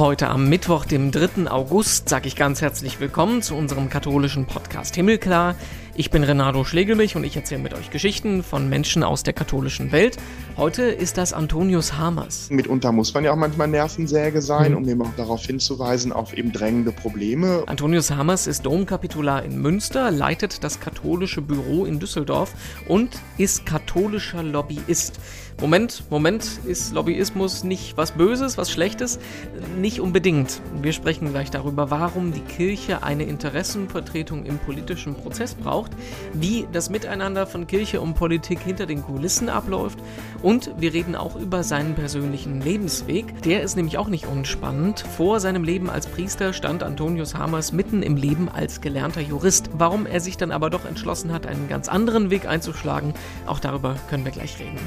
Heute am Mittwoch, dem 3. August, sage ich ganz herzlich willkommen zu unserem katholischen Podcast Himmelklar. Ich bin Renato Schlegelmich und ich erzähle mit euch Geschichten von Menschen aus der katholischen Welt. Heute ist das Antonius Hamers. Mitunter muss man ja auch manchmal Nervensäge sein, mhm. um eben auch darauf hinzuweisen, auf eben drängende Probleme. Antonius Hamers ist Domkapitular in Münster, leitet das katholische Büro in Düsseldorf und ist katholischer Lobbyist. Moment, Moment, ist Lobbyismus nicht was Böses, was Schlechtes? Nicht unbedingt. Wir sprechen gleich darüber, warum die Kirche eine Interessenvertretung im politischen Prozess braucht, wie das Miteinander von Kirche und Politik hinter den Kulissen abläuft und wir reden auch über seinen persönlichen Lebensweg. Der ist nämlich auch nicht unspannend. Vor seinem Leben als Priester stand Antonius Hamers mitten im Leben als gelernter Jurist. Warum er sich dann aber doch entschlossen hat, einen ganz anderen Weg einzuschlagen, auch darüber können wir gleich reden.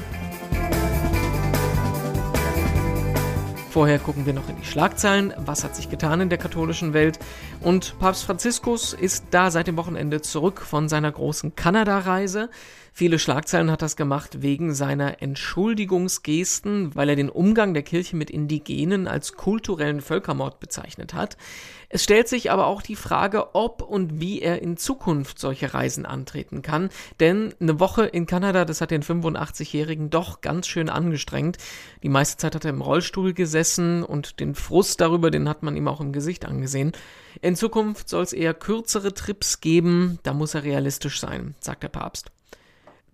Vorher gucken wir noch in die Schlagzeilen. Was hat sich getan in der katholischen Welt? Und Papst Franziskus ist da seit dem Wochenende zurück von seiner großen Kanada-Reise. Viele Schlagzeilen hat das gemacht wegen seiner Entschuldigungsgesten, weil er den Umgang der Kirche mit Indigenen als kulturellen Völkermord bezeichnet hat. Es stellt sich aber auch die Frage, ob und wie er in Zukunft solche Reisen antreten kann. Denn eine Woche in Kanada, das hat den 85-Jährigen doch ganz schön angestrengt. Die meiste Zeit hat er im Rollstuhl gesessen und den Frust darüber, den hat man ihm auch im Gesicht angesehen. In Zukunft soll es eher kürzere Trips geben, da muss er realistisch sein, sagt der Papst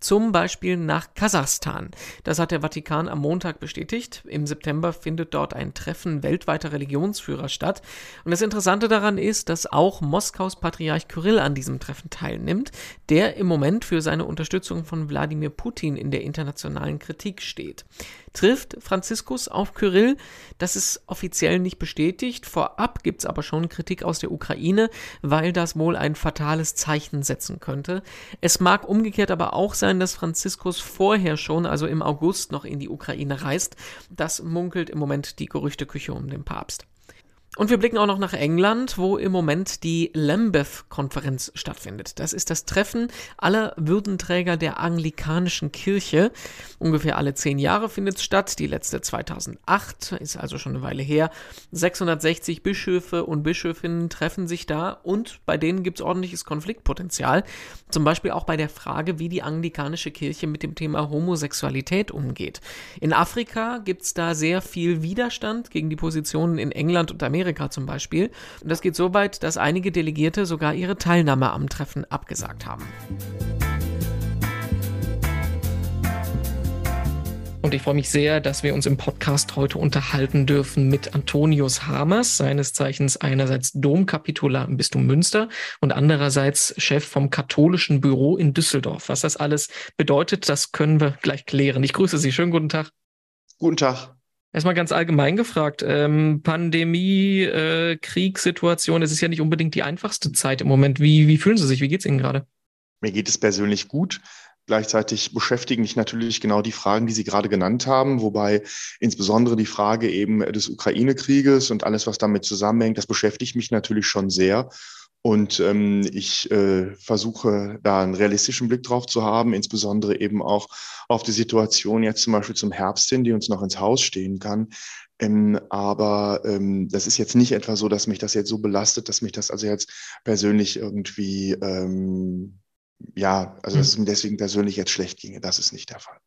zum Beispiel nach Kasachstan. Das hat der Vatikan am Montag bestätigt. Im September findet dort ein Treffen weltweiter Religionsführer statt. Und das Interessante daran ist, dass auch Moskaus Patriarch Kyrill an diesem Treffen teilnimmt, der im Moment für seine Unterstützung von Wladimir Putin in der internationalen Kritik steht trifft Franziskus auf Kyrill. Das ist offiziell nicht bestätigt. Vorab gibt es aber schon Kritik aus der Ukraine, weil das wohl ein fatales Zeichen setzen könnte. Es mag umgekehrt aber auch sein, dass Franziskus vorher schon, also im August, noch in die Ukraine reist. Das munkelt im Moment die Gerüchteküche um den Papst. Und wir blicken auch noch nach England, wo im Moment die Lambeth-Konferenz stattfindet. Das ist das Treffen aller Würdenträger der anglikanischen Kirche. Ungefähr alle zehn Jahre findet es statt. Die letzte 2008 ist also schon eine Weile her. 660 Bischöfe und Bischöfinnen treffen sich da und bei denen gibt es ordentliches Konfliktpotenzial. Zum Beispiel auch bei der Frage, wie die anglikanische Kirche mit dem Thema Homosexualität umgeht. In Afrika gibt es da sehr viel Widerstand gegen die Positionen in England und Amerika. Amerika zum Beispiel. Und das geht so weit, dass einige Delegierte sogar ihre Teilnahme am Treffen abgesagt haben. Und ich freue mich sehr, dass wir uns im Podcast heute unterhalten dürfen mit Antonius Hamers, seines Zeichens einerseits Domkapitular im Bistum Münster und andererseits Chef vom katholischen Büro in Düsseldorf. Was das alles bedeutet, das können wir gleich klären. Ich grüße Sie. Schönen guten Tag. Guten Tag. Erstmal ganz allgemein gefragt, ähm, Pandemie, äh, Kriegssituation, es ist ja nicht unbedingt die einfachste Zeit im Moment. Wie, wie fühlen Sie sich? Wie geht es Ihnen gerade? Mir geht es persönlich gut. Gleichzeitig beschäftigen mich natürlich genau die Fragen, die Sie gerade genannt haben, wobei insbesondere die Frage eben des Ukraine-Krieges und alles, was damit zusammenhängt, das beschäftigt mich natürlich schon sehr. Und ähm, ich äh, versuche da einen realistischen Blick drauf zu haben, insbesondere eben auch auf die Situation jetzt zum Beispiel zum Herbst hin, die uns noch ins Haus stehen kann. Ähm, aber ähm, das ist jetzt nicht etwa so, dass mich das jetzt so belastet, dass mich das also jetzt persönlich irgendwie, ähm, ja, also dass es mir deswegen persönlich jetzt schlecht ginge. Das ist nicht der Fall.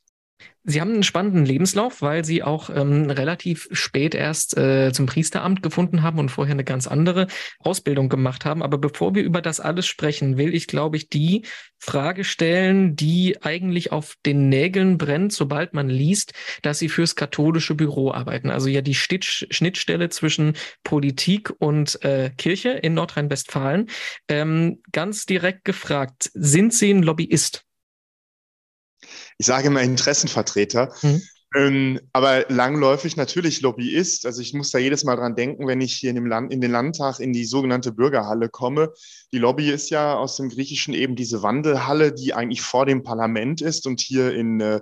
Sie haben einen spannenden Lebenslauf, weil Sie auch ähm, relativ spät erst äh, zum Priesteramt gefunden haben und vorher eine ganz andere Ausbildung gemacht haben. Aber bevor wir über das alles sprechen, will ich, glaube ich, die Frage stellen, die eigentlich auf den Nägeln brennt, sobald man liest, dass Sie fürs katholische Büro arbeiten. Also ja die Stitch Schnittstelle zwischen Politik und äh, Kirche in Nordrhein-Westfalen. Ähm, ganz direkt gefragt, sind Sie ein Lobbyist? Ich sage immer Interessenvertreter. Mhm. Ähm, aber langläufig natürlich Lobbyist. Also ich muss da jedes Mal dran denken, wenn ich hier in, dem Land, in den Landtag in die sogenannte Bürgerhalle komme. Die Lobby ist ja aus dem Griechischen eben diese Wandelhalle, die eigentlich vor dem Parlament ist. Und hier in äh,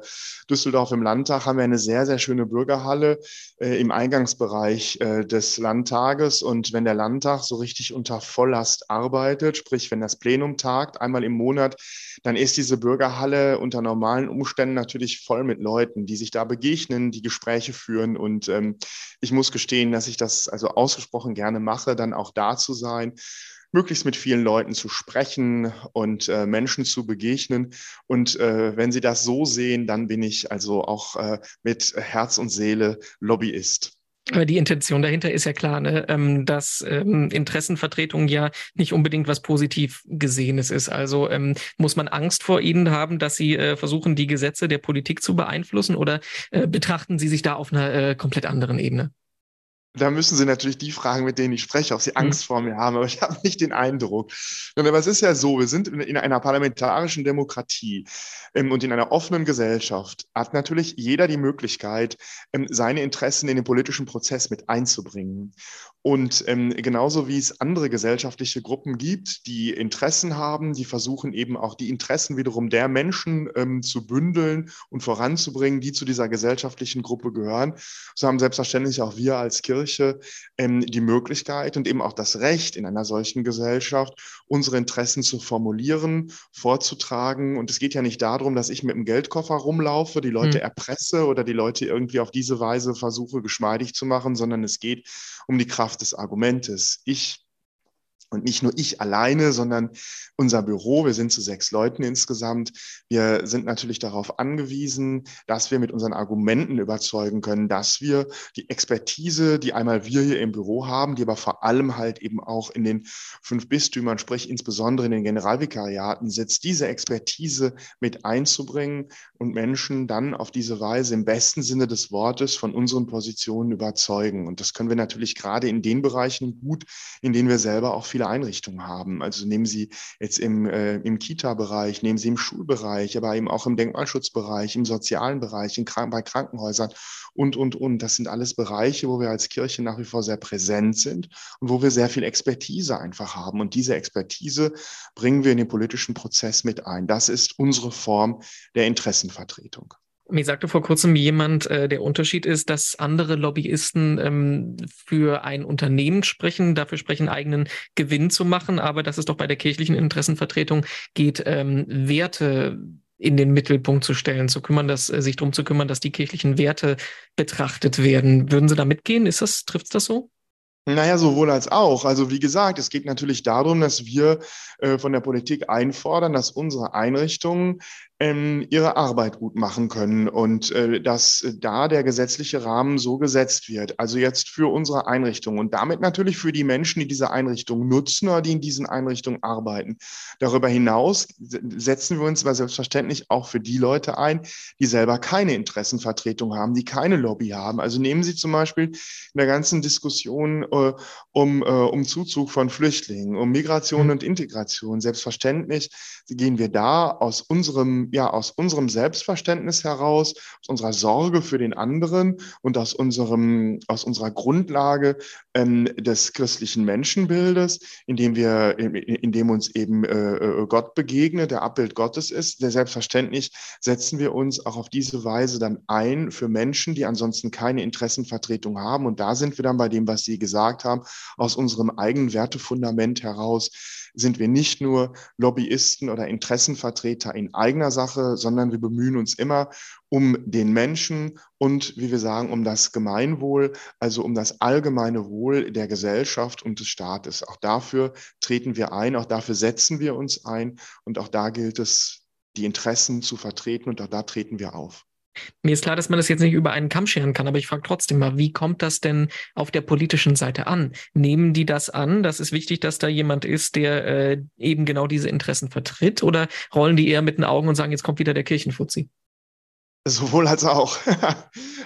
Düsseldorf im Landtag haben wir eine sehr, sehr schöne Bürgerhalle äh, im Eingangsbereich äh, des Landtages. Und wenn der Landtag so richtig unter Volllast arbeitet, sprich wenn das Plenum tagt, einmal im Monat, dann ist diese Bürgerhalle unter normalen Umständen natürlich voll mit Leuten, die sich da begegnen begegnen, die Gespräche führen. Und ähm, ich muss gestehen, dass ich das also ausgesprochen gerne mache, dann auch da zu sein möglichst mit vielen Leuten zu sprechen und äh, Menschen zu begegnen. Und äh, wenn Sie das so sehen, dann bin ich also auch äh, mit Herz und Seele Lobbyist. Aber die Intention dahinter ist ja klar, ne? ähm, dass ähm, Interessenvertretung ja nicht unbedingt was positiv Gesehenes ist. Also ähm, muss man Angst vor ihnen haben, dass sie äh, versuchen, die Gesetze der Politik zu beeinflussen oder äh, betrachten sie sich da auf einer äh, komplett anderen Ebene? Da müssen Sie natürlich die fragen, mit denen ich spreche, ob sie mhm. Angst vor mir haben, aber ich habe nicht den Eindruck. Aber es ist ja so, wir sind in einer parlamentarischen Demokratie ähm, und in einer offenen Gesellschaft hat natürlich jeder die Möglichkeit, ähm, seine Interessen in den politischen Prozess mit einzubringen. Und ähm, genauso wie es andere gesellschaftliche Gruppen gibt, die Interessen haben, die versuchen eben auch die Interessen wiederum der Menschen ähm, zu bündeln und voranzubringen, die zu dieser gesellschaftlichen Gruppe gehören, so haben selbstverständlich auch wir als Kirche ähm, die Möglichkeit und eben auch das Recht in einer solchen Gesellschaft, unsere Interessen zu formulieren, vorzutragen. Und es geht ja nicht darum, dass ich mit dem Geldkoffer rumlaufe, die Leute hm. erpresse oder die Leute irgendwie auf diese Weise versuche, geschmeidig zu machen, sondern es geht um die Kraft Kraft des Argumentes. Ich und nicht nur ich alleine, sondern unser Büro, wir sind zu sechs Leuten insgesamt. Wir sind natürlich darauf angewiesen, dass wir mit unseren Argumenten überzeugen können, dass wir die Expertise, die einmal wir hier im Büro haben, die aber vor allem halt eben auch in den fünf Bistümern, sprich insbesondere in den Generalvikariaten sitzt, diese Expertise mit einzubringen und Menschen dann auf diese Weise im besten Sinne des Wortes von unseren Positionen überzeugen. Und das können wir natürlich gerade in den Bereichen gut, in denen wir selber auch viel viele Einrichtungen haben. Also nehmen Sie jetzt im, äh, im Kita-Bereich, nehmen Sie im Schulbereich, aber eben auch im Denkmalschutzbereich, im sozialen Bereich, in bei Krankenhäusern und, und, und. Das sind alles Bereiche, wo wir als Kirche nach wie vor sehr präsent sind und wo wir sehr viel Expertise einfach haben. Und diese Expertise bringen wir in den politischen Prozess mit ein. Das ist unsere Form der Interessenvertretung. Mir sagte vor kurzem jemand, äh, der Unterschied ist, dass andere Lobbyisten ähm, für ein Unternehmen sprechen, dafür sprechen, eigenen Gewinn zu machen, aber dass es doch bei der kirchlichen Interessenvertretung geht, ähm, Werte in den Mittelpunkt zu stellen, zu kümmern, dass äh, sich darum zu kümmern, dass die kirchlichen Werte betrachtet werden. Würden Sie da mitgehen? Ist das, trifft das so? Naja, sowohl als auch. Also wie gesagt, es geht natürlich darum, dass wir äh, von der Politik einfordern, dass unsere Einrichtungen ähm, ihre Arbeit gut machen können und äh, dass da der gesetzliche Rahmen so gesetzt wird. Also jetzt für unsere Einrichtungen und damit natürlich für die Menschen, die diese Einrichtungen nutzen oder die in diesen Einrichtungen arbeiten. Darüber hinaus setzen wir uns aber selbstverständlich auch für die Leute ein, die selber keine Interessenvertretung haben, die keine Lobby haben. Also nehmen Sie zum Beispiel in der ganzen Diskussion äh, um, äh, um Zuzug von Flüchtlingen, um Migration mhm. und Integration. Selbstverständlich gehen wir da aus unserem ja aus unserem Selbstverständnis heraus, aus unserer Sorge für den anderen und aus unserem, aus unserer Grundlage ähm, des christlichen Menschenbildes, in dem wir, in, in dem uns eben äh, äh, Gott begegnet, der Abbild Gottes ist, der selbstverständlich setzen wir uns auch auf diese Weise dann ein für Menschen, die ansonsten keine Interessenvertretung haben. Und da sind wir dann bei dem, was Sie gesagt haben, aus unserem eigenen Wertefundament heraus sind wir nicht nur Lobbyisten oder Interessenvertreter in eigener Sache, sondern wir bemühen uns immer um den Menschen und, wie wir sagen, um das Gemeinwohl, also um das allgemeine Wohl der Gesellschaft und des Staates. Auch dafür treten wir ein, auch dafür setzen wir uns ein und auch da gilt es, die Interessen zu vertreten und auch da treten wir auf. Mir ist klar, dass man das jetzt nicht über einen Kamm scheren kann, aber ich frage trotzdem mal, wie kommt das denn auf der politischen Seite an? Nehmen die das an? Das ist wichtig, dass da jemand ist, der äh, eben genau diese Interessen vertritt? Oder rollen die eher mit den Augen und sagen, jetzt kommt wieder der Kirchenfuzzi? Sowohl als auch.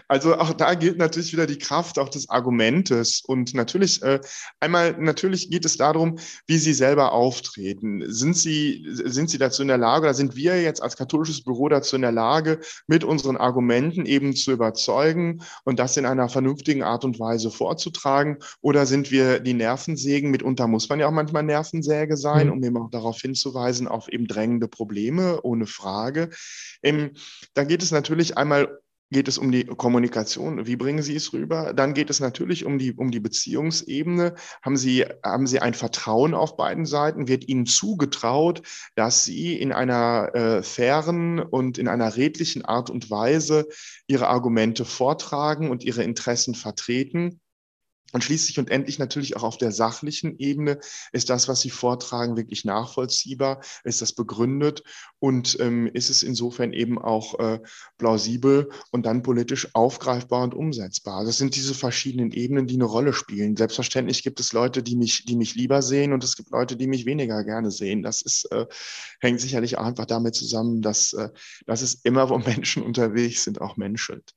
Also auch da gilt natürlich wieder die Kraft auch des Argumentes. Und natürlich, äh, einmal, natürlich geht es darum, wie Sie selber auftreten. Sind Sie, sind Sie dazu in der Lage oder sind wir jetzt als katholisches Büro dazu in der Lage, mit unseren Argumenten eben zu überzeugen und das in einer vernünftigen Art und Weise vorzutragen? Oder sind wir die Nervensägen? Mitunter muss man ja auch manchmal Nervensäge sein, mhm. um eben auch darauf hinzuweisen, auf eben drängende Probleme, ohne Frage. Ähm, da geht es natürlich natürlich einmal geht es um die Kommunikation. Wie bringen Sie es rüber? Dann geht es natürlich um die, um die Beziehungsebene. Haben Sie, haben Sie ein Vertrauen auf beiden Seiten? Wird Ihnen zugetraut, dass Sie in einer äh, fairen und in einer redlichen Art und Weise Ihre Argumente vortragen und Ihre Interessen vertreten? Und schließlich und endlich natürlich auch auf der sachlichen Ebene ist das, was Sie vortragen, wirklich nachvollziehbar, ist das begründet und ähm, ist es insofern eben auch äh, plausibel und dann politisch aufgreifbar und umsetzbar. Das sind diese verschiedenen Ebenen, die eine Rolle spielen. Selbstverständlich gibt es Leute, die mich, die mich lieber sehen und es gibt Leute, die mich weniger gerne sehen. Das ist, äh, hängt sicherlich einfach damit zusammen, dass, äh, dass es immer, wo Menschen unterwegs sind, auch menschelt.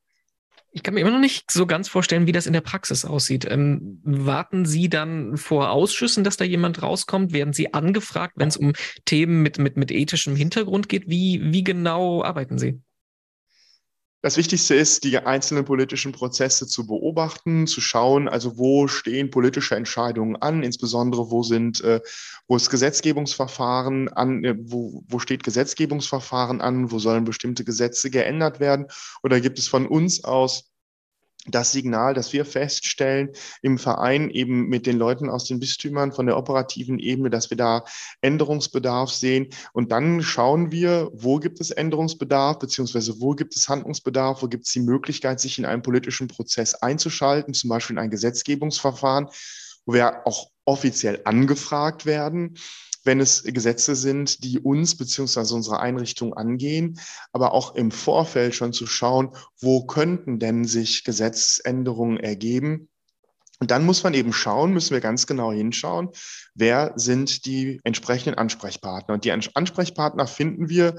Ich kann mir immer noch nicht so ganz vorstellen, wie das in der Praxis aussieht. Ähm, warten Sie dann vor Ausschüssen, dass da jemand rauskommt? Werden Sie angefragt, wenn es um Themen mit, mit, mit ethischem Hintergrund geht? Wie, wie genau arbeiten Sie? Das Wichtigste ist, die einzelnen politischen Prozesse zu beobachten, zu schauen, also wo stehen politische Entscheidungen an, insbesondere wo sind, äh, wo ist Gesetzgebungsverfahren an, äh, wo, wo steht Gesetzgebungsverfahren an, wo sollen bestimmte Gesetze geändert werden? Oder gibt es von uns aus das Signal, dass wir feststellen im Verein eben mit den Leuten aus den Bistümern von der operativen Ebene, dass wir da Änderungsbedarf sehen. Und dann schauen wir, wo gibt es Änderungsbedarf, beziehungsweise wo gibt es Handlungsbedarf, wo gibt es die Möglichkeit, sich in einen politischen Prozess einzuschalten, zum Beispiel in ein Gesetzgebungsverfahren, wo wir auch offiziell angefragt werden wenn es Gesetze sind, die uns beziehungsweise unsere Einrichtung angehen, aber auch im Vorfeld schon zu schauen, wo könnten denn sich Gesetzesänderungen ergeben. Und dann muss man eben schauen, müssen wir ganz genau hinschauen, wer sind die entsprechenden Ansprechpartner. Und die Ansprechpartner finden wir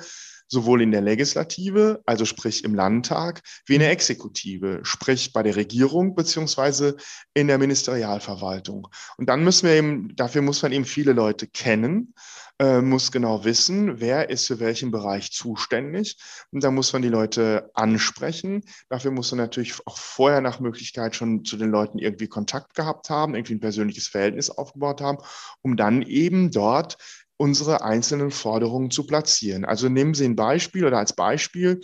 sowohl in der Legislative, also sprich im Landtag, wie in der Exekutive, sprich bei der Regierung beziehungsweise in der Ministerialverwaltung. Und dann müssen wir eben, dafür muss man eben viele Leute kennen, äh, muss genau wissen, wer ist für welchen Bereich zuständig. Und da muss man die Leute ansprechen. Dafür muss man natürlich auch vorher nach Möglichkeit schon zu den Leuten irgendwie Kontakt gehabt haben, irgendwie ein persönliches Verhältnis aufgebaut haben, um dann eben dort unsere einzelnen Forderungen zu platzieren. Also nehmen Sie ein Beispiel oder als Beispiel.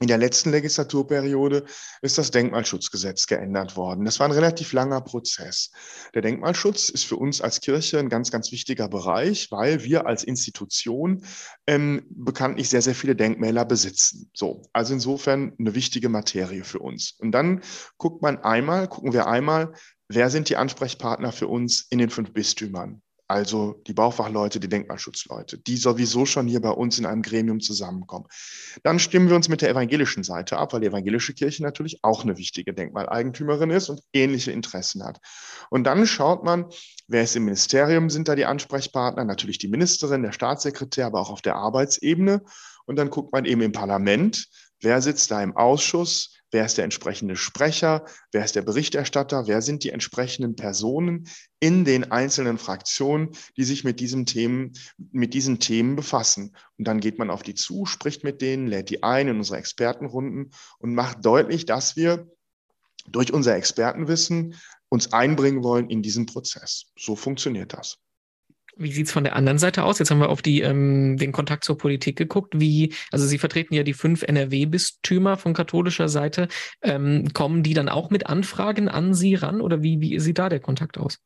In der letzten Legislaturperiode ist das Denkmalschutzgesetz geändert worden. Das war ein relativ langer Prozess. Der Denkmalschutz ist für uns als Kirche ein ganz, ganz wichtiger Bereich, weil wir als Institution ähm, bekanntlich sehr, sehr viele Denkmäler besitzen. So, also insofern eine wichtige Materie für uns. Und dann guckt man einmal, gucken wir einmal, wer sind die Ansprechpartner für uns in den fünf Bistümern? Also die Baufachleute, die Denkmalschutzleute, die sowieso schon hier bei uns in einem Gremium zusammenkommen. Dann stimmen wir uns mit der evangelischen Seite ab, weil die evangelische Kirche natürlich auch eine wichtige Denkmaleigentümerin ist und ähnliche Interessen hat. Und dann schaut man, wer ist im Ministerium, sind da die Ansprechpartner, natürlich die Ministerin, der Staatssekretär, aber auch auf der Arbeitsebene. Und dann guckt man eben im Parlament, wer sitzt da im Ausschuss, wer ist der entsprechende Sprecher, wer ist der Berichterstatter, wer sind die entsprechenden Personen in den einzelnen Fraktionen, die sich mit diesen Themen, mit diesen Themen befassen. Und dann geht man auf die zu, spricht mit denen, lädt die ein in unsere Expertenrunden und macht deutlich, dass wir durch unser Expertenwissen uns einbringen wollen in diesen Prozess. So funktioniert das. Wie sieht's von der anderen Seite aus? Jetzt haben wir auf die, ähm, den Kontakt zur Politik geguckt. Wie, also Sie vertreten ja die fünf NRW-Bistümer von katholischer Seite. Ähm, kommen die dann auch mit Anfragen an Sie ran oder wie, wie sieht da der Kontakt aus?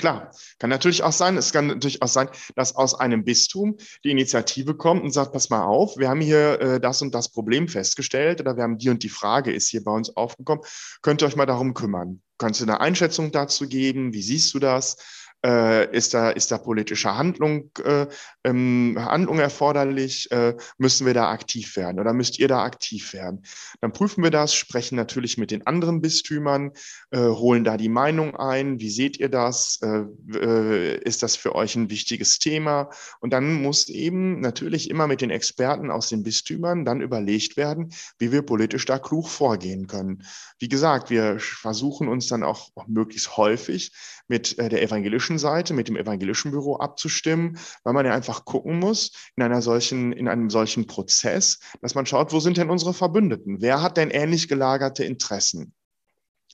Klar, kann natürlich auch sein. Es kann natürlich auch sein, dass aus einem Bistum die Initiative kommt und sagt, pass mal auf, wir haben hier äh, das und das Problem festgestellt oder wir haben die und die Frage ist hier bei uns aufgekommen. Könnt ihr euch mal darum kümmern? Kannst du eine Einschätzung dazu geben? Wie siehst du das? Äh, ist, da, ist da politische Handlung, äh, ähm, Handlung erforderlich? Äh, müssen wir da aktiv werden oder müsst ihr da aktiv werden? Dann prüfen wir das, sprechen natürlich mit den anderen Bistümern, äh, holen da die Meinung ein. Wie seht ihr das? Äh, äh, ist das für euch ein wichtiges Thema? Und dann muss eben natürlich immer mit den Experten aus den Bistümern dann überlegt werden, wie wir politisch da klug vorgehen können. Wie gesagt, wir versuchen uns dann auch möglichst häufig mit der evangelischen evangelischen Seite, mit dem evangelischen Büro abzustimmen, weil man ja einfach gucken muss in einer solchen, in einem solchen Prozess, dass man schaut, wo sind denn unsere Verbündeten? Wer hat denn ähnlich gelagerte Interessen?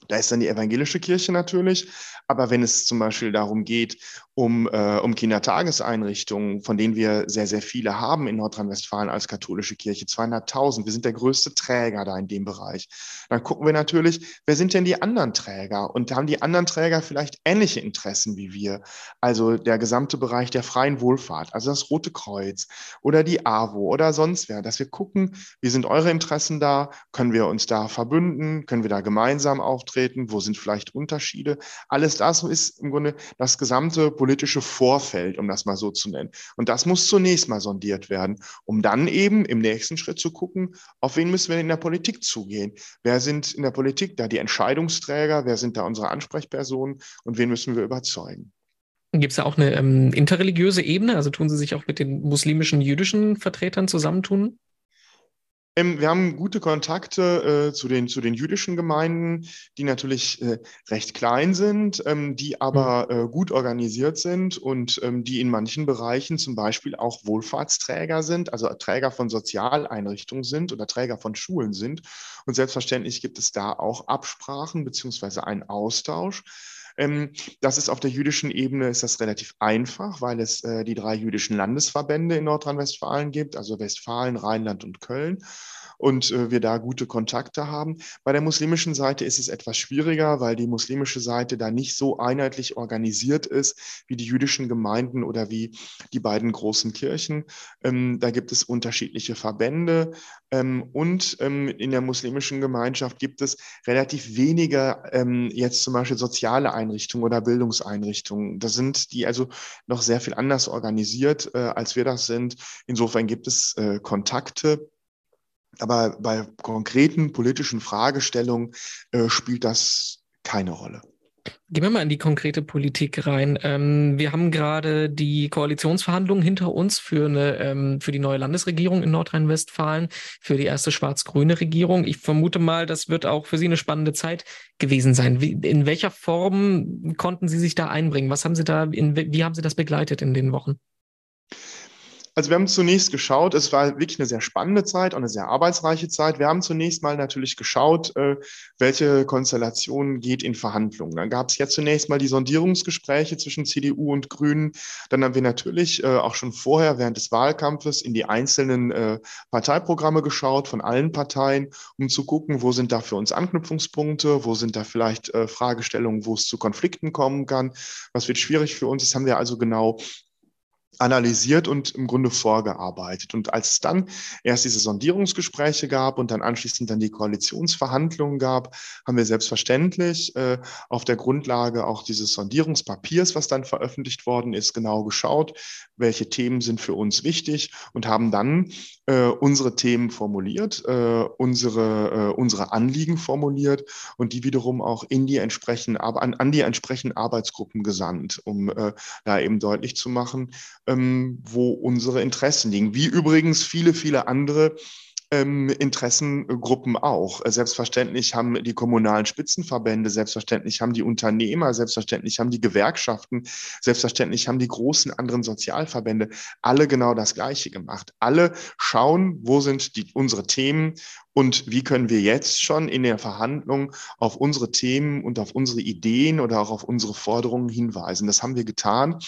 Da ist dann die evangelische Kirche natürlich. Aber wenn es zum Beispiel darum geht, um, äh, um Kindertageseinrichtungen, von denen wir sehr, sehr viele haben in Nordrhein-Westfalen als katholische Kirche, 200.000. Wir sind der größte Träger da in dem Bereich. Dann gucken wir natürlich, wer sind denn die anderen Träger? Und haben die anderen Träger vielleicht ähnliche Interessen wie wir? Also der gesamte Bereich der freien Wohlfahrt, also das Rote Kreuz oder die AWO oder sonst wer, dass wir gucken, wie sind eure Interessen da? Können wir uns da verbünden? Können wir da gemeinsam auftreten? Wo sind vielleicht Unterschiede? Alles das ist im Grunde das gesamte politische Vorfeld, um das mal so zu nennen. Und das muss zunächst mal sondiert werden, um dann eben im nächsten Schritt zu gucken, auf wen müssen wir in der Politik zugehen? Wer sind in der Politik da die Entscheidungsträger? Wer sind da unsere Ansprechpersonen? Und wen müssen wir überzeugen? Gibt es da auch eine ähm, interreligiöse Ebene? Also tun Sie sich auch mit den muslimischen, jüdischen Vertretern zusammentun? Ähm, wir haben gute Kontakte äh, zu, den, zu den jüdischen Gemeinden, die natürlich äh, recht klein sind, ähm, die aber mhm. äh, gut organisiert sind und ähm, die in manchen Bereichen zum Beispiel auch Wohlfahrtsträger sind, also Träger von Sozialeinrichtungen sind oder Träger von Schulen sind. Und selbstverständlich gibt es da auch Absprachen beziehungsweise einen Austausch. Ähm, das ist auf der jüdischen Ebene ist das relativ einfach, weil es äh, die drei jüdischen Landesverbände in Nordrhein-Westfalen gibt, also Westfalen, Rheinland und Köln und äh, wir da gute Kontakte haben. Bei der muslimischen Seite ist es etwas schwieriger, weil die muslimische Seite da nicht so einheitlich organisiert ist wie die jüdischen Gemeinden oder wie die beiden großen Kirchen. Ähm, da gibt es unterschiedliche Verbände ähm, und ähm, in der muslimischen Gemeinschaft gibt es relativ weniger ähm, jetzt zum Beispiel soziale Einrichtungen oder Bildungseinrichtungen. Da sind die also noch sehr viel anders organisiert, äh, als wir das sind. Insofern gibt es äh, Kontakte aber bei konkreten politischen Fragestellungen äh, spielt das keine Rolle. Gehen wir mal in die konkrete Politik rein. Ähm, wir haben gerade die Koalitionsverhandlungen hinter uns für, eine, ähm, für die neue Landesregierung in Nordrhein-Westfalen, für die erste schwarz-grüne Regierung. Ich vermute mal, das wird auch für Sie eine spannende Zeit gewesen sein. Wie, in welcher Form konnten Sie sich da einbringen? Was haben Sie da, in, wie haben Sie das begleitet in den Wochen? Also wir haben zunächst geschaut, es war wirklich eine sehr spannende Zeit und eine sehr arbeitsreiche Zeit. Wir haben zunächst mal natürlich geschaut, äh, welche Konstellation geht in Verhandlungen. Dann gab es ja zunächst mal die Sondierungsgespräche zwischen CDU und Grünen. Dann haben wir natürlich äh, auch schon vorher während des Wahlkampfes in die einzelnen äh, Parteiprogramme geschaut von allen Parteien, um zu gucken, wo sind da für uns Anknüpfungspunkte, wo sind da vielleicht Fragestellungen, wo es zu Konflikten kommen kann, was wird schwierig für uns. Das haben wir also genau analysiert und im Grunde vorgearbeitet. Und als es dann erst diese Sondierungsgespräche gab und dann anschließend dann die Koalitionsverhandlungen gab, haben wir selbstverständlich äh, auf der Grundlage auch dieses Sondierungspapiers, was dann veröffentlicht worden ist, genau geschaut, welche Themen sind für uns wichtig und haben dann äh, unsere Themen formuliert, äh, unsere, äh, unsere Anliegen formuliert und die wiederum auch in die entsprechenden, an, an die entsprechenden Arbeitsgruppen gesandt, um äh, da eben deutlich zu machen, ähm, wo unsere Interessen liegen. Wie übrigens viele, viele andere ähm, Interessengruppen auch. Selbstverständlich haben die kommunalen Spitzenverbände, selbstverständlich haben die Unternehmer, selbstverständlich haben die Gewerkschaften, selbstverständlich haben die großen anderen Sozialverbände alle genau das Gleiche gemacht. Alle schauen, wo sind die, unsere Themen und wie können wir jetzt schon in der Verhandlung auf unsere Themen und auf unsere Ideen oder auch auf unsere Forderungen hinweisen. Das haben wir getan.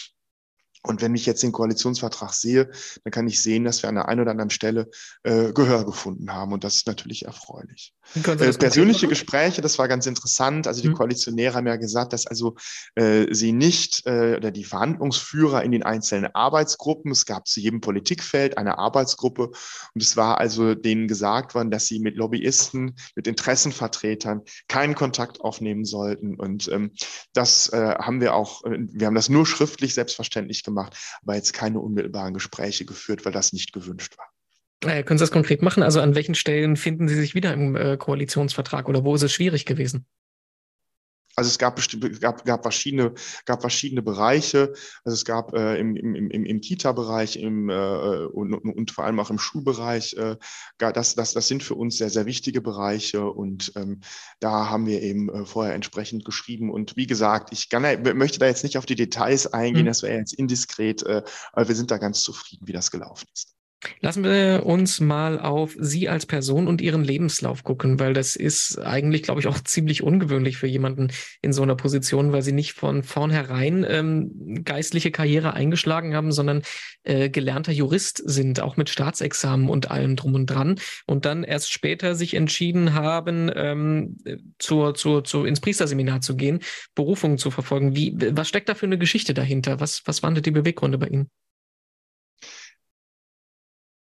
Und wenn ich jetzt den Koalitionsvertrag sehe, dann kann ich sehen, dass wir an der einen oder anderen Stelle äh, Gehör gefunden haben. Und das ist natürlich erfreulich. Äh, persönliche Gespräche, das war ganz interessant. Also die mhm. Koalitionäre haben ja gesagt, dass also äh, sie nicht äh, oder die Verhandlungsführer in den einzelnen Arbeitsgruppen, es gab zu jedem Politikfeld eine Arbeitsgruppe und es war also denen gesagt worden, dass sie mit Lobbyisten, mit Interessenvertretern keinen Kontakt aufnehmen sollten. Und ähm, das äh, haben wir auch, äh, wir haben das nur schriftlich selbstverständlich gemacht, aber jetzt keine unmittelbaren Gespräche geführt, weil das nicht gewünscht war. Äh, können Sie das konkret machen? Also an welchen Stellen finden Sie sich wieder im äh, Koalitionsvertrag oder wo ist es schwierig gewesen? Also es gab, gab, gab, verschiedene, gab verschiedene Bereiche. Also es gab äh, im, im, im, im Kita-Bereich im, äh, und, und, vor allem auch im Schulbereich, äh, das, das, das sind für uns sehr, sehr wichtige Bereiche und ähm, da haben wir eben äh, vorher entsprechend geschrieben. Und wie gesagt, ich kann, möchte da jetzt nicht auf die Details eingehen, mhm. das wäre jetzt indiskret, äh, aber wir sind da ganz zufrieden, wie das gelaufen ist. Lassen wir uns mal auf Sie als Person und Ihren Lebenslauf gucken, weil das ist eigentlich, glaube ich, auch ziemlich ungewöhnlich für jemanden in so einer Position, weil Sie nicht von vornherein ähm, geistliche Karriere eingeschlagen haben, sondern äh, gelernter Jurist sind, auch mit Staatsexamen und allem drum und dran. Und dann erst später sich entschieden haben, ähm, zur, zur, zur, ins Priesterseminar zu gehen, Berufungen zu verfolgen. Wie, was steckt da für eine Geschichte dahinter? Was, was waren die Beweggründe bei Ihnen?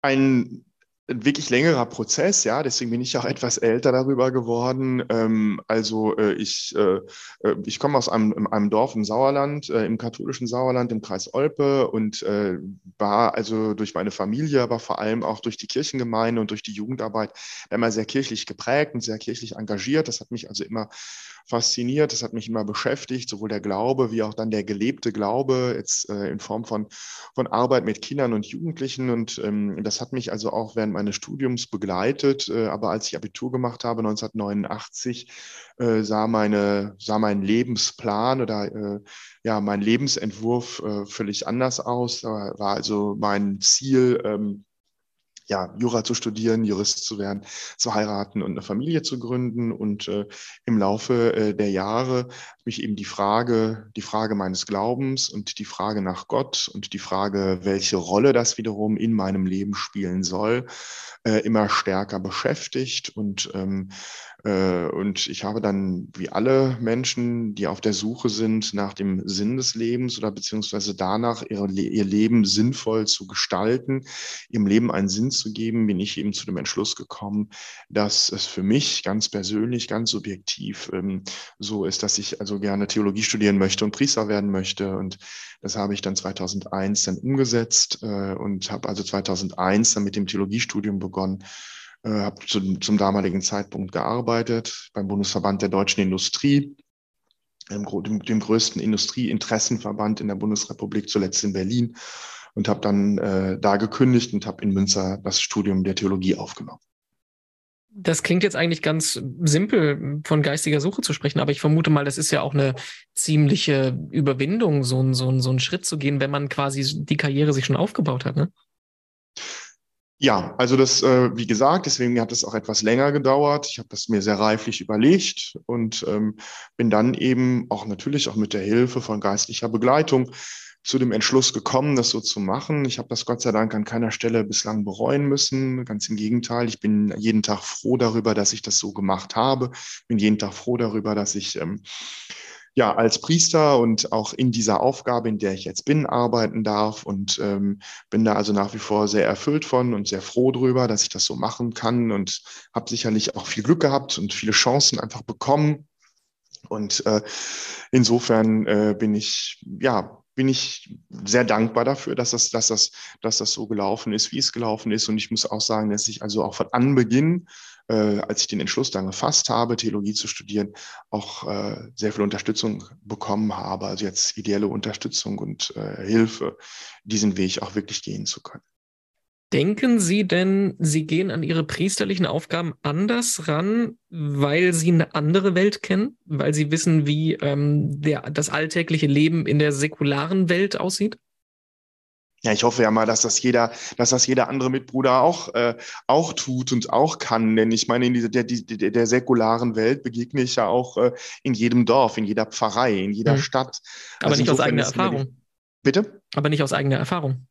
Ein wirklich längerer Prozess, ja, deswegen bin ich auch etwas älter darüber geworden. Ähm, also äh, ich, äh, äh ich komme aus einem, einem Dorf im Sauerland, äh, im katholischen Sauerland, im Kreis Olpe und äh, war also durch meine Familie, aber vor allem auch durch die Kirchengemeinde und durch die Jugendarbeit immer sehr kirchlich geprägt und sehr kirchlich engagiert. Das hat mich also immer fasziniert, das hat mich immer beschäftigt, sowohl der Glaube wie auch dann der gelebte Glaube, jetzt äh, in Form von, von Arbeit mit Kindern und Jugendlichen. Und ähm, das hat mich also auch während meines Studiums begleitet. Äh, aber als ich Abitur gemacht habe, 1989, äh, sah, meine, sah mein Lebensplan oder äh, ja, mein Lebensentwurf völlig anders aus. Da war also mein Ziel, ähm, ja, Jura zu studieren, Jurist zu werden, zu heiraten und eine Familie zu gründen. Und äh, im Laufe äh, der Jahre mich eben die Frage, die Frage meines Glaubens und die Frage nach Gott und die Frage, welche Rolle das wiederum in meinem Leben spielen soll, äh, immer stärker beschäftigt. Und ähm, äh, und ich habe dann, wie alle Menschen, die auf der Suche sind nach dem Sinn des Lebens oder beziehungsweise danach, ihre, ihr Leben sinnvoll zu gestalten, ihrem Leben einen Sinn zu geben, bin ich eben zu dem Entschluss gekommen, dass es für mich ganz persönlich, ganz subjektiv ähm, so ist, dass ich also gerne Theologie studieren möchte und Priester werden möchte. Und das habe ich dann 2001 dann umgesetzt äh, und habe also 2001 dann mit dem Theologiestudium begonnen äh, habe zum, zum damaligen Zeitpunkt gearbeitet beim Bundesverband der deutschen Industrie, dem, dem größten Industrieinteressenverband in der Bundesrepublik, zuletzt in Berlin, und habe dann äh, da gekündigt und habe in Münster das Studium der Theologie aufgenommen. Das klingt jetzt eigentlich ganz simpel, von geistiger Suche zu sprechen, aber ich vermute mal, das ist ja auch eine ziemliche Überwindung, so, ein, so, ein, so einen Schritt zu gehen, wenn man quasi die Karriere sich schon aufgebaut hat. Ne? Ja, also das, äh, wie gesagt, deswegen hat es auch etwas länger gedauert. Ich habe das mir sehr reiflich überlegt und ähm, bin dann eben auch natürlich auch mit der Hilfe von geistlicher Begleitung zu dem Entschluss gekommen, das so zu machen. Ich habe das Gott sei Dank an keiner Stelle bislang bereuen müssen. Ganz im Gegenteil, ich bin jeden Tag froh darüber, dass ich das so gemacht habe. Bin jeden Tag froh darüber, dass ich ähm, ja, als Priester und auch in dieser Aufgabe, in der ich jetzt bin, arbeiten darf und ähm, bin da also nach wie vor sehr erfüllt von und sehr froh drüber, dass ich das so machen kann und habe sicherlich auch viel Glück gehabt und viele Chancen einfach bekommen. Und äh, insofern äh, bin ich, ja, bin ich sehr dankbar dafür, dass das, dass das, dass das so gelaufen ist, wie es gelaufen ist. Und ich muss auch sagen, dass ich also auch von Anbeginn äh, als ich den Entschluss dann gefasst habe, Theologie zu studieren, auch äh, sehr viel Unterstützung bekommen habe. Also jetzt ideelle Unterstützung und äh, Hilfe, diesen Weg auch wirklich gehen zu können. Denken Sie denn, Sie gehen an Ihre priesterlichen Aufgaben anders ran, weil Sie eine andere Welt kennen, weil Sie wissen, wie ähm, der, das alltägliche Leben in der säkularen Welt aussieht? Ja, ich hoffe ja mal, dass das jeder, dass das jeder andere Mitbruder auch, äh, auch tut und auch kann. Denn ich meine, in dieser, der, der, der säkularen Welt begegne ich ja auch äh, in jedem Dorf, in jeder Pfarrei, in jeder mhm. Stadt. Aber also nicht aus eigener Erfahrung. Die, bitte? Aber nicht aus eigener Erfahrung.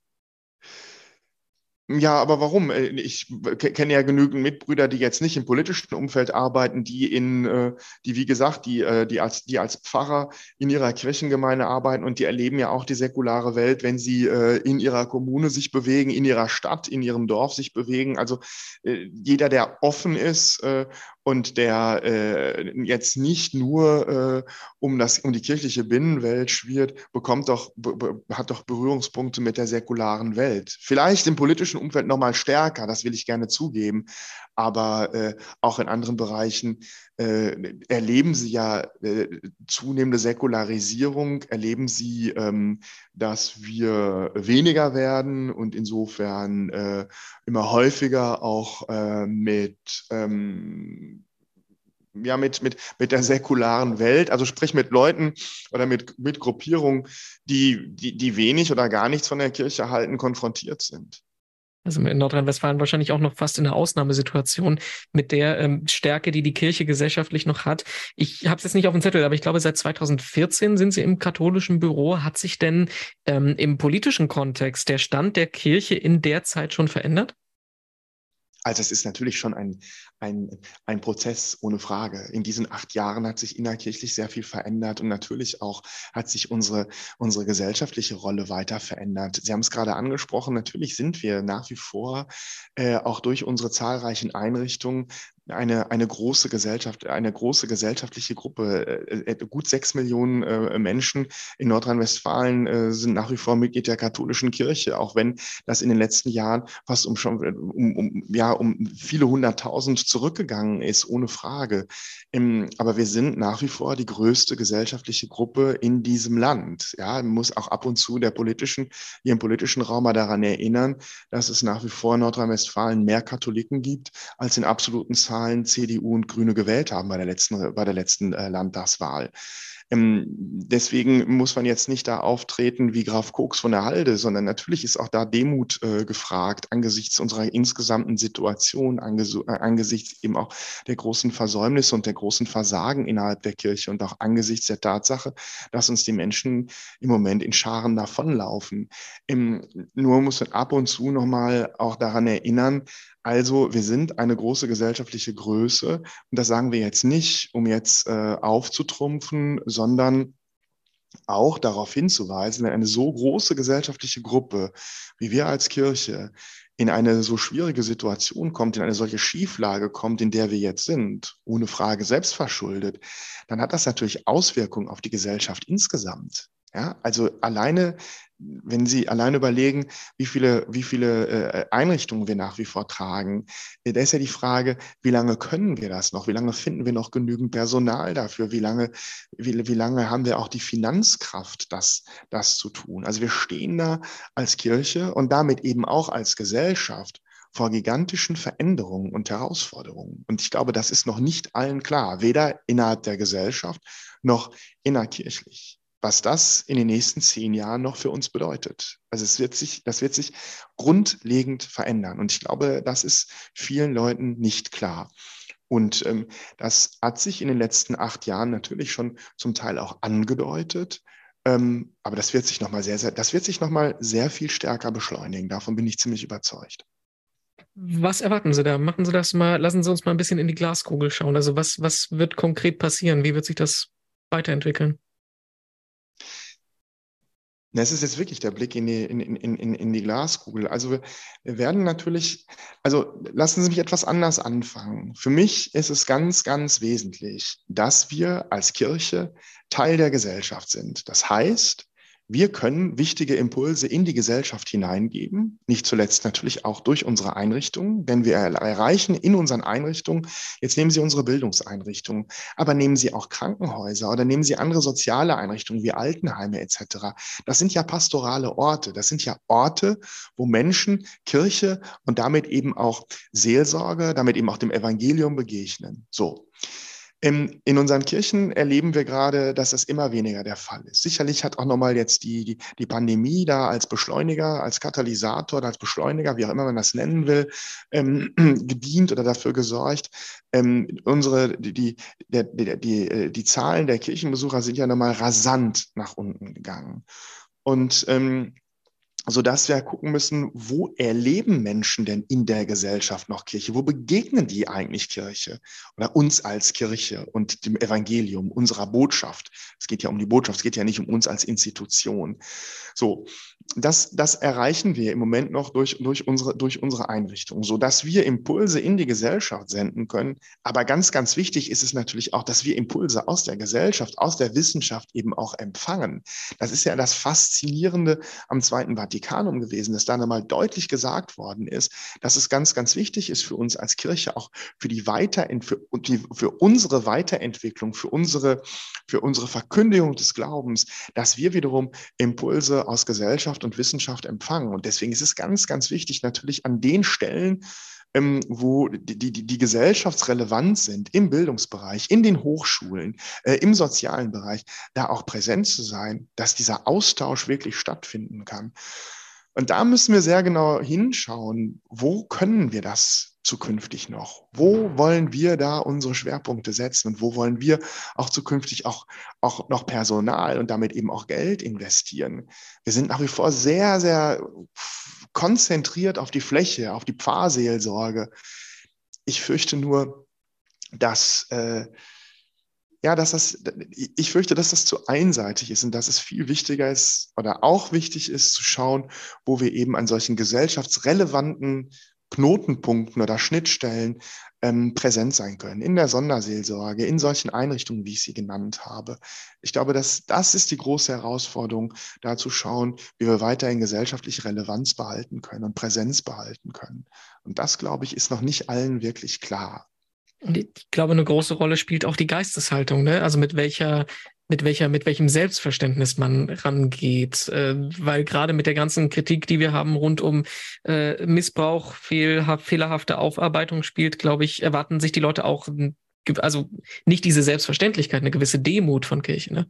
Ja, aber warum? Äh, ich kenne ja genügend Mitbrüder, die jetzt nicht im politischen Umfeld arbeiten, die in, äh, die wie gesagt, die, äh, die als, die als Pfarrer in ihrer Kirchengemeinde arbeiten und die erleben ja auch die säkulare Welt, wenn sie in ihrer Kommune sich bewegen, in ihrer Stadt, in ihrem Dorf sich bewegen. Also jeder, der offen ist und der äh, jetzt nicht nur äh, um das um die kirchliche Binnenwelt schwirrt, bekommt doch hat doch Berührungspunkte mit der säkularen Welt. Vielleicht im politischen Umfeld noch mal stärker, das will ich gerne zugeben, aber äh, auch in anderen Bereichen äh, erleben Sie ja äh, zunehmende Säkularisierung, erleben Sie, ähm, dass wir weniger werden und insofern äh, immer häufiger auch äh, mit ähm, ja, mit, mit, mit der säkularen Welt, also sprich mit Leuten oder mit, mit Gruppierungen, die, die, die wenig oder gar nichts von der Kirche halten, konfrontiert sind. Also in Nordrhein-Westfalen wahrscheinlich auch noch fast in einer Ausnahmesituation mit der ähm, Stärke, die die Kirche gesellschaftlich noch hat. Ich habe es jetzt nicht auf dem Zettel, aber ich glaube, seit 2014 sind Sie im katholischen Büro. Hat sich denn ähm, im politischen Kontext der Stand der Kirche in der Zeit schon verändert? Also es ist natürlich schon ein, ein, ein Prozess ohne Frage. In diesen acht Jahren hat sich innerkirchlich sehr viel verändert und natürlich auch hat sich unsere, unsere gesellschaftliche Rolle weiter verändert. Sie haben es gerade angesprochen, natürlich sind wir nach wie vor äh, auch durch unsere zahlreichen Einrichtungen eine, eine große Gesellschaft, eine große gesellschaftliche Gruppe. Äh, äh, gut sechs Millionen äh, Menschen in Nordrhein-Westfalen sind nach wie vor Mitglied der katholischen Kirche, auch wenn das in den letzten Jahren fast um schon um, um, ja, um viele hunderttausend zurückgegangen ist, ohne Frage. Ähm, aber wir sind nach wie vor die größte gesellschaftliche Gruppe in diesem Land. Ja, muss auch ab und zu der politischen, ihrem politischen Raum mal daran erinnern, dass es nach wie vor in Nordrhein-Westfalen mehr Katholiken gibt als in absoluten Zahlen Zahlen CDU und Grüne gewählt haben bei der letzten, bei der letzten äh, Landtagswahl. Ähm, deswegen muss man jetzt nicht da auftreten wie Graf Koks von der Halde, sondern natürlich ist auch da Demut äh, gefragt angesichts unserer insgesamten Situation, anges äh, angesichts eben auch der großen Versäumnisse und der großen Versagen innerhalb der Kirche und auch angesichts der Tatsache, dass uns die Menschen im Moment in Scharen davonlaufen. Ähm, nur muss man ab und zu nochmal auch daran erinnern, also wir sind eine große gesellschaftliche Größe und das sagen wir jetzt nicht, um jetzt äh, aufzutrumpfen, sondern auch darauf hinzuweisen, wenn eine so große gesellschaftliche Gruppe wie wir als Kirche in eine so schwierige Situation kommt, in eine solche Schieflage kommt, in der wir jetzt sind, ohne Frage selbst verschuldet, dann hat das natürlich Auswirkungen auf die Gesellschaft insgesamt. Ja, also alleine, wenn Sie alleine überlegen, wie viele, wie viele äh, Einrichtungen wir nach wie vor tragen, äh, da ist ja die Frage, wie lange können wir das noch? Wie lange finden wir noch genügend Personal dafür? Wie lange, wie, wie lange haben wir auch die Finanzkraft, das, das zu tun? Also wir stehen da als Kirche und damit eben auch als Gesellschaft vor gigantischen Veränderungen und Herausforderungen. Und ich glaube, das ist noch nicht allen klar, weder innerhalb der Gesellschaft noch innerkirchlich was das in den nächsten zehn Jahren noch für uns bedeutet. Also es wird sich, das wird sich grundlegend verändern. Und ich glaube, das ist vielen Leuten nicht klar. Und ähm, das hat sich in den letzten acht Jahren natürlich schon zum Teil auch angedeutet. Ähm, aber das wird sich nochmal sehr, sehr, das wird sich nochmal sehr viel stärker beschleunigen. Davon bin ich ziemlich überzeugt. Was erwarten Sie da? Machen Sie das mal, lassen Sie uns mal ein bisschen in die Glaskugel schauen. Also was, was wird konkret passieren? Wie wird sich das weiterentwickeln? Das ist jetzt wirklich der Blick in die, in, in, in, in die Glaskugel. Also wir, wir werden natürlich, also lassen Sie mich etwas anders anfangen. Für mich ist es ganz, ganz wesentlich, dass wir als Kirche Teil der Gesellschaft sind. Das heißt, wir können wichtige Impulse in die Gesellschaft hineingeben, nicht zuletzt natürlich auch durch unsere Einrichtungen, denn wir erreichen in unseren Einrichtungen, jetzt nehmen Sie unsere Bildungseinrichtungen, aber nehmen Sie auch Krankenhäuser oder nehmen Sie andere soziale Einrichtungen wie Altenheime etc. Das sind ja pastorale Orte, das sind ja Orte, wo Menschen Kirche und damit eben auch Seelsorge, damit eben auch dem Evangelium begegnen. So. In, in unseren Kirchen erleben wir gerade, dass das immer weniger der Fall ist. Sicherlich hat auch nochmal jetzt die, die, die Pandemie da als Beschleuniger, als Katalysator, als Beschleuniger, wie auch immer man das nennen will, ähm, gedient oder dafür gesorgt. Ähm, unsere, die, die, die, die, äh, die Zahlen der Kirchenbesucher sind ja nochmal rasant nach unten gegangen. Und ähm, sodass wir gucken müssen, wo erleben Menschen denn in der Gesellschaft noch Kirche? Wo begegnen die eigentlich Kirche oder uns als Kirche und dem Evangelium, unserer Botschaft? Es geht ja um die Botschaft, es geht ja nicht um uns als Institution. So, das, das erreichen wir im Moment noch durch, durch, unsere, durch unsere Einrichtung, so dass wir Impulse in die Gesellschaft senden können. Aber ganz, ganz wichtig ist es natürlich auch, dass wir Impulse aus der Gesellschaft, aus der Wissenschaft eben auch empfangen. Das ist ja das Faszinierende am Zweiten Vatikanum gewesen, dass da nochmal deutlich gesagt worden ist, dass es ganz, ganz wichtig ist für uns als Kirche, auch für die Weiterent für, die, für unsere Weiterentwicklung, für unsere, für unsere Verkündigung des Glaubens, dass wir wiederum Impulse aus Gesellschaft und Wissenschaft empfangen. Und deswegen ist es ganz, ganz wichtig, natürlich an den Stellen, ähm, wo die, die, die gesellschaftsrelevant sind, im Bildungsbereich, in den Hochschulen, äh, im sozialen Bereich, da auch präsent zu sein, dass dieser Austausch wirklich stattfinden kann. Und da müssen wir sehr genau hinschauen, wo können wir das zukünftig noch? Wo wollen wir da unsere Schwerpunkte setzen und wo wollen wir auch zukünftig auch, auch noch Personal und damit eben auch Geld investieren? Wir sind nach wie vor sehr, sehr konzentriert auf die Fläche, auf die Pfarrseelsorge. Ich fürchte nur, dass äh, ja, dass das, ich fürchte, dass das zu einseitig ist und dass es viel wichtiger ist oder auch wichtig ist zu schauen, wo wir eben an solchen gesellschaftsrelevanten Knotenpunkten oder Schnittstellen ähm, präsent sein können, in der Sonderseelsorge, in solchen Einrichtungen, wie ich sie genannt habe. Ich glaube, dass das ist die große Herausforderung, da zu schauen, wie wir weiterhin gesellschaftliche Relevanz behalten können und Präsenz behalten können. Und das, glaube ich, ist noch nicht allen wirklich klar. Und ich glaube, eine große Rolle spielt auch die Geisteshaltung, ne? Also mit welcher, mit welcher, mit welchem Selbstverständnis man rangeht. Äh, weil gerade mit der ganzen Kritik, die wir haben rund um äh, Missbrauch, fehlha fehlerhafte Aufarbeitung spielt, glaube ich, erwarten sich die Leute auch, also nicht diese Selbstverständlichkeit, eine gewisse Demut von Kirche, ne?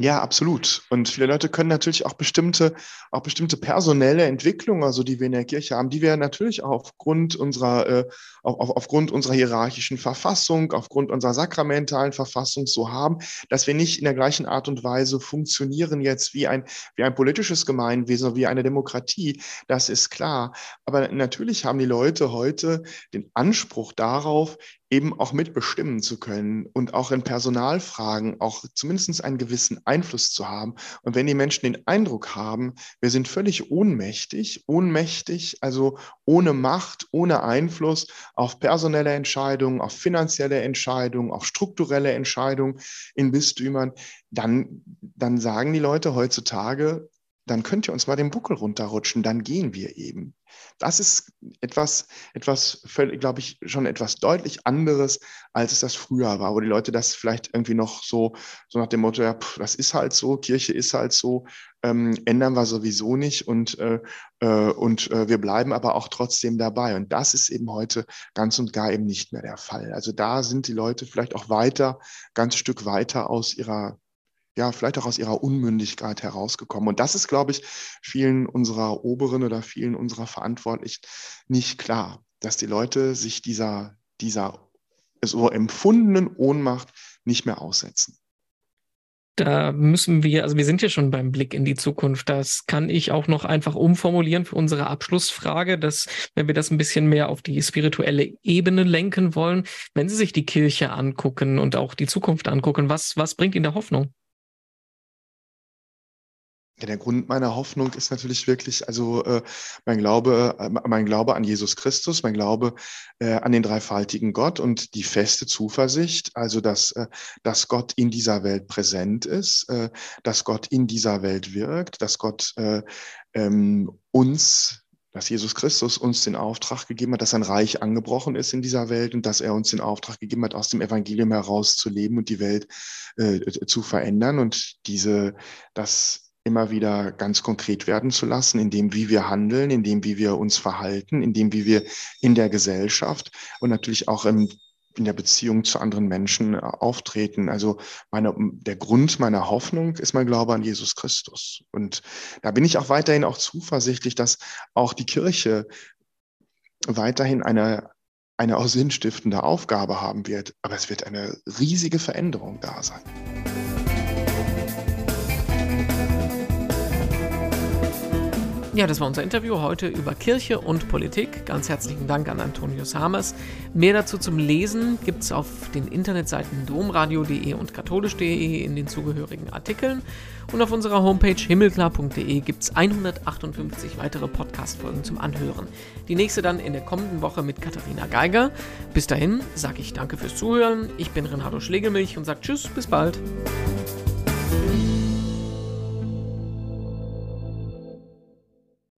Ja, absolut. Und viele Leute können natürlich auch bestimmte, auch bestimmte personelle Entwicklungen, also die wir in der Kirche haben, die wir natürlich auch aufgrund unserer, äh, auf, aufgrund unserer hierarchischen Verfassung, aufgrund unserer sakramentalen Verfassung so haben, dass wir nicht in der gleichen Art und Weise funktionieren jetzt wie ein, wie ein politisches Gemeinwesen, wie eine Demokratie. Das ist klar. Aber natürlich haben die Leute heute den Anspruch darauf, eben auch mitbestimmen zu können und auch in Personalfragen auch zumindest einen gewissen Einfluss zu haben. Und wenn die Menschen den Eindruck haben, wir sind völlig ohnmächtig, ohnmächtig, also ohne Macht, ohne Einfluss auf personelle Entscheidungen, auf finanzielle Entscheidungen, auf strukturelle Entscheidungen in Bistümern, dann, dann sagen die Leute heutzutage, dann könnt ihr uns mal den Buckel runterrutschen, dann gehen wir eben. Das ist etwas, etwas, glaube ich, schon etwas deutlich anderes, als es das früher war, wo die Leute das vielleicht irgendwie noch so, so nach dem Motto, ja, pff, das ist halt so, Kirche ist halt so, ähm, ändern wir sowieso nicht und, äh, äh, und äh, wir bleiben aber auch trotzdem dabei. Und das ist eben heute ganz und gar eben nicht mehr der Fall. Also da sind die Leute vielleicht auch weiter, ganz Stück weiter aus ihrer ja, vielleicht auch aus ihrer Unmündigkeit herausgekommen. Und das ist, glaube ich, vielen unserer Oberen oder vielen unserer Verantwortlichen nicht klar, dass die Leute sich dieser, dieser so empfundenen Ohnmacht nicht mehr aussetzen. Da müssen wir, also wir sind ja schon beim Blick in die Zukunft. Das kann ich auch noch einfach umformulieren für unsere Abschlussfrage, dass, wenn wir das ein bisschen mehr auf die spirituelle Ebene lenken wollen, wenn Sie sich die Kirche angucken und auch die Zukunft angucken, was, was bringt Ihnen da Hoffnung? Ja, der Grund meiner Hoffnung ist natürlich wirklich, also äh, mein Glaube, äh, mein Glaube an Jesus Christus, mein Glaube äh, an den dreifaltigen Gott und die feste Zuversicht, also dass, äh, dass Gott in dieser Welt präsent ist, äh, dass Gott in dieser Welt wirkt, dass Gott äh, ähm, uns dass Jesus Christus uns den Auftrag gegeben hat, dass sein Reich angebrochen ist in dieser Welt und dass er uns den Auftrag gegeben hat, aus dem Evangelium heraus zu leben und die Welt äh, zu verändern und diese, das immer wieder ganz konkret werden zu lassen, in dem, wie wir handeln, in dem, wie wir uns verhalten, in dem, wie wir in der Gesellschaft und natürlich auch im in der Beziehung zu anderen Menschen äh, auftreten. Also meine, der Grund meiner Hoffnung ist mein Glaube an Jesus Christus. Und da bin ich auch weiterhin auch zuversichtlich, dass auch die Kirche weiterhin eine, eine auch sinnstiftende Aufgabe haben wird. Aber es wird eine riesige Veränderung da sein. Ja, das war unser Interview heute über Kirche und Politik. Ganz herzlichen Dank an Antonius Hamers. Mehr dazu zum Lesen gibt es auf den Internetseiten domradio.de und katholisch.de in den zugehörigen Artikeln. Und auf unserer Homepage himmelklar.de gibt es 158 weitere Podcast-Folgen zum Anhören. Die nächste dann in der kommenden Woche mit Katharina Geiger. Bis dahin sage ich danke fürs Zuhören. Ich bin Renato Schlegelmilch und sage Tschüss, bis bald.